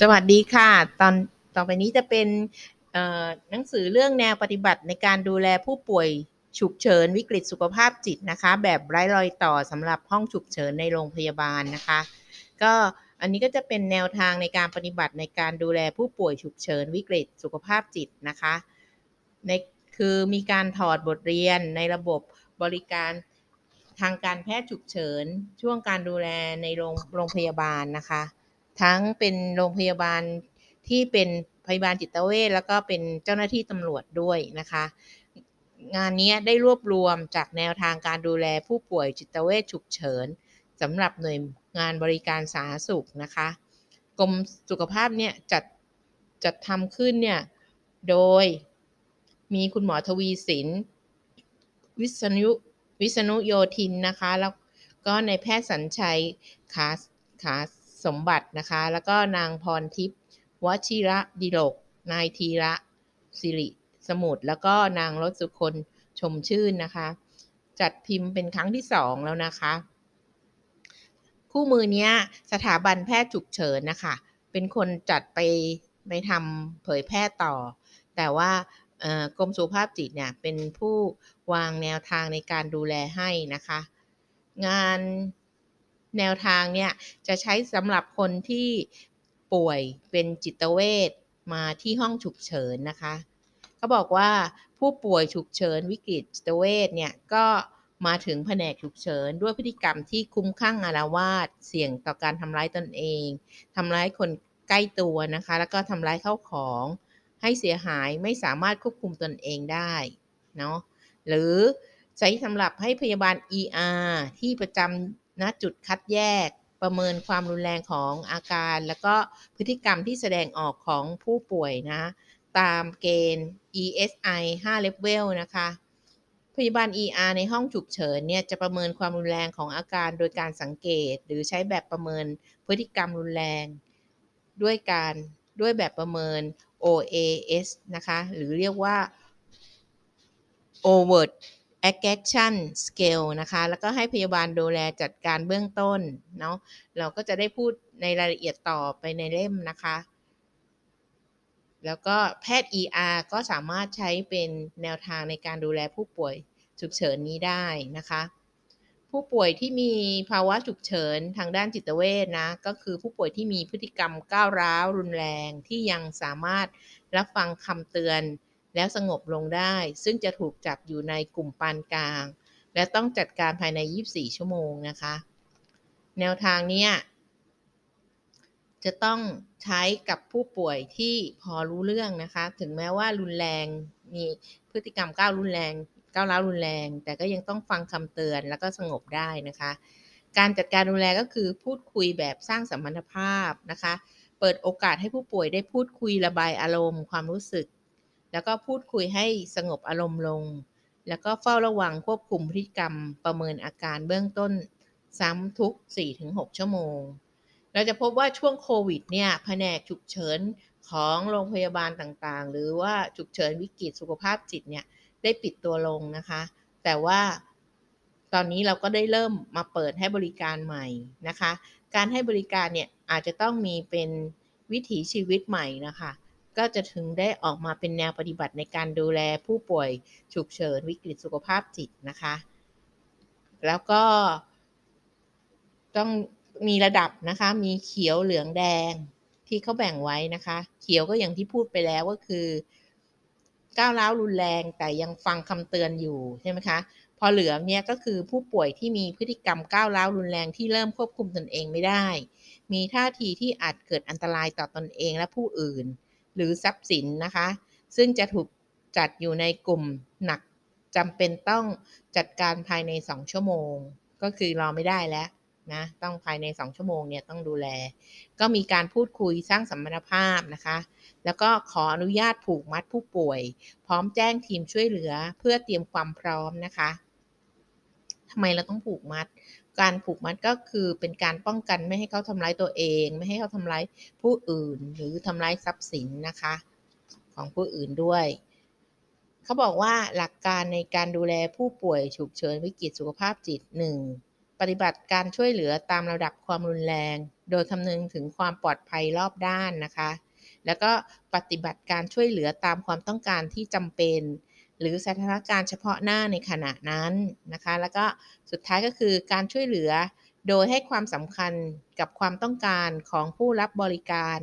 สวัสดีค่ะ ตอนต่อไปนี้จะเป็นหนังสือเรื่องแนวปฏิบัติในการดูแลผู้ป่วยฉุกเฉินวิกฤตสุขภาพจิตนะคะ แบบไร้รอยต่อสำหรับห้องฉุกเฉินในโรงพยาบาลนะคะ ก็อันนี้ก็จะเป็นแนวทางในการปฏิบัติในการดูแลผู้ป่วยฉุกเฉินวิกฤตสุขภาพจิตนะคะในคือมีการถอดบทเรียนในระบบบริการทางการแพทย์ฉุกเฉิน ช่วงการดูแลในโรงโรงพยาบาลนะคะ ทั้งเป็นโรงพยาบาลที่เป็นพยาบาลจิตเวชแล้วก็เป็นเจ้าหน้าที่ตำรวจด้วยนะคะ งานนี้ได้รวบรวมจากแนวทางการดูแลผู้ป่วยจิตเวชฉุกเฉินสำหรับหน่วยงานบริการสาธารณสุขนะคะกรมสุขภาพเนี่ยจัดจัดทำขึ้นเนี่ยโดยมีคุณหมอทวีสิน วิษณุวิษณุโยธินนะคะ แล้วก็ในแพทย์สัญชัยขาขา สมบัตินะคะ แล้วก็นางพรทิพย์วชิระดิโลก นายธีระสิริสมุทรแล้วก็นางรสสุคนชมชื่นนะคะ จัดพิมพ์เป็นครั้งที่สองแล้วนะคะ คู่มือนี้สถาบันแพทย์ฉุกเฉินนะคะ เป็นคนจัดไปไปทำเผยแพร่ต่อ แต่ว่ากรมสุขภาพจิตเนี่ยเป็นผู้วางแนวทางในการดูแลให้นะคะ งาน แนวทางเนี่ยจะใช้สำหรับคนที่ป่วยเป็นจิตเวชมาที่ห้องฉุกเฉินนะคะเขาบอกว่าผู้ป่วยฉุกเฉินวิกฤตจิตเวชเนี่ยก็มาถึงแผนกฉุกเฉินด้วยพฤติกรรมที่คุ้มข้างอารวาสเสี่ยงต่อการทำร้ายตนเองทำร้ายคนใกล้ตัวนะคะ แล้วก็ทำร้ายเข้าของ ให้เสียหายไม่สามารถควบคุมตนเองได้เนาะหรือใช้สำหรับให้พยาบาล ER ที่ประจำ ณจุดคัดแยกประเมินความรุนแรงของอาการ แล้วก็พฤติกรรมที่แสดงออกของผู้ป่วยนะ ตามเกณฑ์ ESI 5 level นะคะ พยาบาล ER ในห้องฉุกเฉินเนี่ยจะประเมินความรุนแรงของอาการโดยการสังเกต หรือใช้แบบประเมินพฤติกรรมรุนแรง ด้วยการด้วยแบบประเมิน OAS นะคะ หรือเรียกว่า overt action scale นะคะ แล้วก็ให้พยาบาลดูแลจัดการเบื้องต้นเนาะ เราก็จะได้พูดในรายละเอียดต่อไปในเล่มนะคะ แล้วก็แพทย์ ER ก็สามารถใช้เป็นแนวทางในการดูแลผู้ป่วยฉุกเฉินนี้ได้นะคะ ผู้ป่วยที่มีภาวะฉุกเฉินทางด้านจิตเวชนะ ก็คือผู้ป่วยที่มีพฤติกรรมก้าวร้าวรุนแรงที่ยังสามารถรับฟังคำเตือน แล้วสงบลงได้ ซึ่งจะถูกจับอยู่ในกลุ่มปานกลาง และต้องจัดการภายใน 24 ชั่วโมงนะคะ แนวทางนี้จะต้องใช้กับผู้ป่วยที่พอรู้เรื่องนะคะ ถึงแม้ว่ารุนแรงมีพฤติกรรมก้าวรุนแรงก้าวร้าวรุนแรง แต่ก็ยังต้องฟังคำเตือนแล้วก็สงบได้นะคะ การจัดการดูแลก็คือพูดคุยแบบสร้างสัมพันธภาพนะคะ เปิดโอกาสให้ผู้ป่วยได้พูดคุยระบายอารมณ์ ความรู้สึก แล้วก็พูดคุยให้สงบอารมณ์ลง แล้วก็เฝ้าระวังควบคุมพฤติกรรมประเมินอาการเบื้องต้น ซ้ำทุก 4-6 ชั่วโมง เราจะพบว่าช่วงโควิดเนี่ยแผนกฉุกเฉินของโรงพยาบาลต่างๆ หรือว่าฉุกเฉินวิกฤตสุขภาพจิตเนี่ยได้ปิดตัวลงนะคะ แต่ว่าตอนนี้เราก็ได้เริ่มมาเปิดให้บริการใหม่นะคะ การให้บริการเนี่ยอาจจะต้องมีเป็นวิถีชีวิตใหม่นะคะ ก็จะถึงได้ออกมาเป็นแนวปฏิบัติในการดูแลผู้ป่วยฉุกเฉินวิกฤตสุขภาพจิตนะคะ แล้วก็ต้องมีระดับนะคะ มีเขียวเหลืองแดงที่เขาแบ่งไว้นะคะ เขียวก็อย่างที่พูดไปแล้วก็คือ ก้าวร้าวรุนแรงแต่ยังฟังคำเตือนอยู่ใช่ไหมคะ พอเหลืองเนี่ยก็คือผู้ป่วยที่มีพฤติกรรมก้าวร้าวรุนแรงที่เริ่มควบคุมตนเองไม่ได้ มีท่าทีที่อาจเกิดอันตรายต่อตอนเองและผู้อื่น หรือทรัพย์สินนะคะ ซึ่งจะถูกจัดอยู่ในกลุ่มหนักจำเป็นต้องจัดการภายใน 2 ชั่วโมง ก็คือรอไม่ได้แล้วนะต้องภายใน 2 ชั่วโมงเนี่ยต้องดูแล ก็มีการพูดคุยสร้างสัมพันธภาพนะคะ แล้วก็ขออนุญาตผูกมัดผู้ป่วย พร้อมแจ้งทีมช่วยเหลือเพื่อเตรียมความพร้อมนะคะทำไมเราต้องผูกมัด การผูกมัดก็คือเป็นการป้องกันไม่ให้เขาทำร้ายตัวเอง ไม่ให้เขาทำร้ายผู้อื่นหรือทำร้ายทรัพย์สินนะคะ ของผู้อื่นด้วย เขาบอกว่าหลักการในการดูแลผู้ป่วยฉุกเฉินวิกฤตสุขภาพจิต 1. ปฏิบัติการช่วยเหลือตามระดับความรุนแรง โดยคำนึงถึงความปลอดภัยรอบด้านนะคะ แล้วก็ปฏิบัติการช่วยเหลือตามความต้องการที่จำเป็น หรือสถานการณ์เฉพาะหน้าในขณะนั้นนะคะ แล้วก็สุดท้ายก็คือการช่วยเหลือโดยให้ความสำคัญกับความต้องการของผู้รับบริการ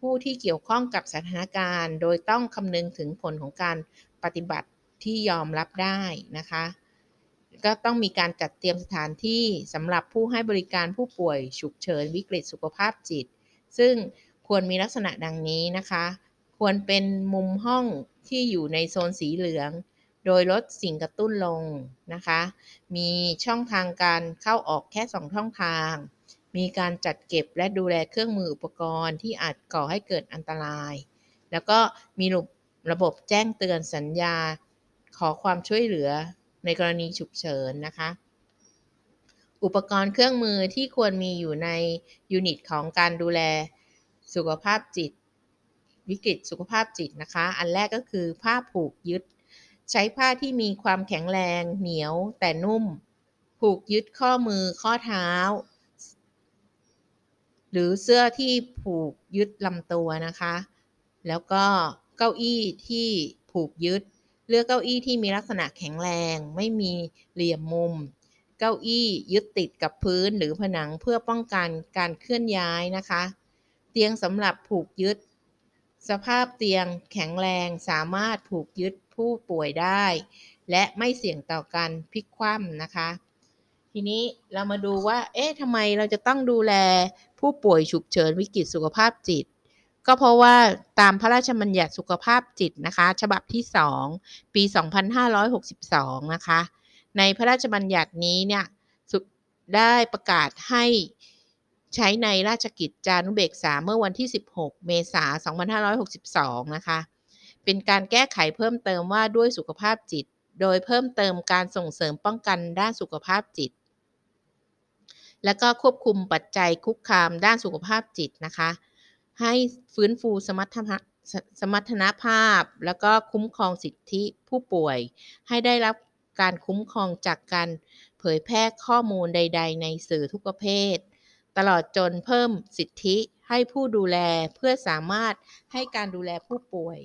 ผู้ที่เกี่ยวข้องกับสถานการณ์ โดยต้องคำนึงถึงผลของการปฏิบัติที่ยอมรับได้นะคะ ก็ต้องมีการจัดเตรียมสถานที่สำหรับผู้ให้บริการผู้ป่วยฉุกเฉินวิกฤตสุขภาพจิต ซึ่งควรมีลักษณะดังนี้นะคะ ควรเป็นมุมห้อง ที่อยู่ในโซนสีเหลือง โดยลดสิ่งกระตุ้นลงนะคะ มีช่องทางการเข้าออกแค่ 2 ช่องทาง มีการจัดเก็บและดูแลเครื่องมืออุปกรณ์ที่อาจก่อให้เกิดอันตราย แล้วก็มีระบบแจ้งเตือนสัญญาขอความช่วยเหลือในกรณีฉุกเฉินนะคะ อุปกรณ์เครื่องมือที่ควรมีอยู่ในยูนิตของการดูแลสุขภาพจิต วิกฤตสุขภาพจิตนะคะ อันแรกก็คือผ้าผูกยึด ใช้ผ้าที่มีความแข็งแรง เหนียว แต่นุ่ม ผูกยึดข้อมือข้อเท้า หรือเสื้อที่ผูกยึดลำตัวนะคะ แล้วก็เก้าอี้ที่ผูกยึด เลือกเก้าอี้ที่มีลักษณะแข็งแรง ไม่มีเหลี่ยมมุม เก้าอี้ยึดติดกับพื้นหรือผนังเพื่อป้องกันการเคลื่อนย้ายนะคะ เตียงสำหรับผูกยึด สภาพเตียงแข็งแรงสามารถผูกยึดผู้ป่วยได้ และไม่เสี่ยงต่อการพลิกคว่ำนะคะ ทีนี้เรามาดูว่า เอ๊ะทำไมเราจะต้องดูแลผู้ป่วยฉุกเฉินวิกฤตสุขภาพจิต ก็เพราะว่าตามพระราชบัญญัติสุขภาพจิตนะคะ ฉบับที่ 2 ปี 2562 นะคะ ในพระราชบัญญัตินี้เนี่ยได้ประกาศให้ ใช้ในราชกิจจานุเบกษาเมื่อวันที่ 16 เมษายน 2562 นะคะ เป็นการแก้ไขเพิ่มเติมว่าด้วยสุขภาพจิต โดยเพิ่มเติมการส่งเสริมป้องกันด้านสุขภาพจิต และก็ควบคุมปัจจัยคุกคามด้านสุขภาพจิตนะคะ ให้ฟื้นฟูสมรรถสมรรถนภาพ แล้วก็คุ้มครองสิทธิผู้ป่วย ให้ได้รับการคุ้มครองจากการเผยแพร่ข้อมูลใด ๆ ในสื่อทุกประเภท ตลอดจนเพิ่มสิทธิให้ผู้ดูแลเพื่อสามารถให้การดูแลผู้ป่วย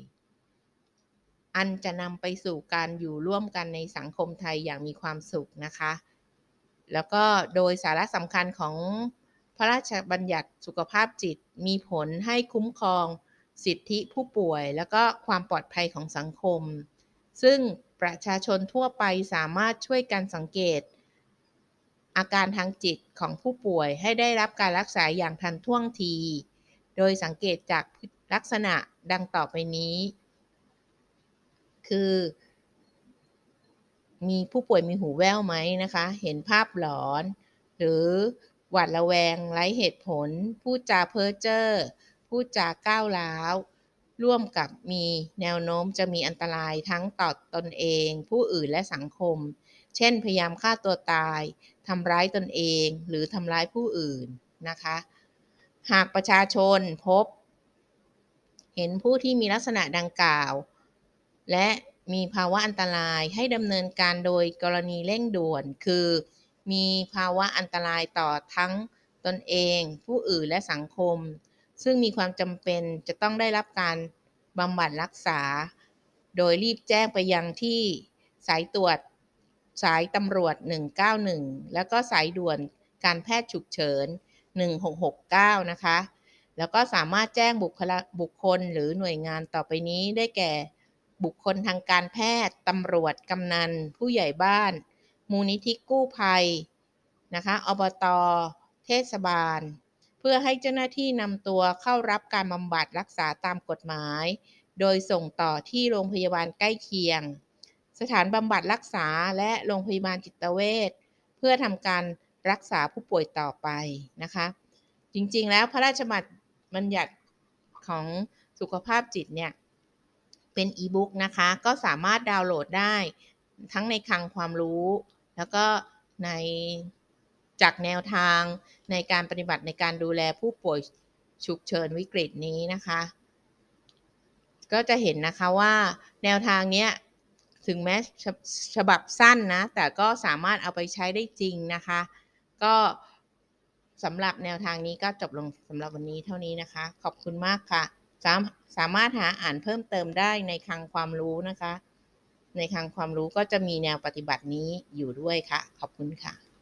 อันจะนำไปสู่การอยู่ร่วมกันในสังคมไทยอย่างมีความสุขนะคะ แล้วก็โดยสาระสำคัญของพระราชบัญญัติสุขภาพจิตมีผลให้คุ้มครองสิทธิผู้ป่วย แล้วก็ความปลอดภัยของสังคม ซึ่งประชาชนทั่วไปสามารถช่วยกันสังเกต อาการทางจิตของผู้ป่วยให้ได้รับการรักษาอย่างทันท่วงที โดยสังเกตจากลักษณะดังต่อไปนี้ คือ มีผู้ป่วยมีหูแว่วไหมนะคะ เห็นภาพหลอน หรือหวาดระแวงไร้เหตุผล พูดจาเพ้อเจ้อพูดจาก้าวร้าว ร่วมกับมีแนวโน้มจะมีอันตรายทั้งต่อตนเอง ผู้อื่นและสังคม เช่น พยายามฆ่าตัวตาย ทำร้ายตนเองหรือทำร้ายผู้อื่นนะคะ หากประชาชนพบ เห็นผู้ที่มีลักษณะดังกล่าว และมีภาวะอันตรายให้ดำเนินการโดยกรณีเร่งด่วน คือมีภาวะอันตรายต่อทั้งตนเอง ผู้อื่นและสังคม ซึ่งมีความจำเป็นจะต้องได้รับการบำบัดรักษา โดยรีบแจ้งไปยังที่สายตรวจ สายตำรวจ 191 แล้วก็สายด่วนการแพทย์ฉุกเฉิน 1669 นะคะ แล้วก็สามารถแจ้งบุคลบุคคลหรือหน่วยงานต่อไปนี้ได้แก่บุคคลทางการแพทย์ ตำรวจ กำนัน ผู้ใหญ่บ้าน มูลนิธิกู้ภัยนะคะอบตเทศบาล เพื่อให้เจ้าหน้าที่นำตัวเข้ารับการบำบัดรักษาตามกฎหมาย โดยส่งต่อที่โรงพยาบาลใกล้เคียง สถานบำบัดรักษาและโรงพยาบาลจิตเวชเพื่อทำการรักษาผู้ป่วยต่อไปนะคะ จริงๆแล้วพระราชบัญญัติของสุขภาพจิตเนี่ยเป็นอีบุ๊กนะคะ ก็สามารถดาวน์โหลดได้ทั้งในคลังความรู้ แล้วก็ในจากแนวทางในการปฏิบัติในการดูแลผู้ป่วยฉุกเฉินวิกฤตนี้นะคะ ก็จะเห็นนะคะว่าแนวทางเนี้ย ถึงแม้ฉบับสั้นนะ แต่ก็สามารถเอาไปใช้ได้จริงนะคะ ก็สำหรับแนวทางนี้ก็จบลงสำหรับวันนี้เท่านี้นะคะ ขอบคุณมากค่ะสามสามารถหาอ่านเพิ่มเติมได้ในคลังความรู้นะคะ ในคลังความรู้ก็จะมีแนวปฏิบัตินี้อยู่ด้วยค่ะ ขอบคุณค่ะ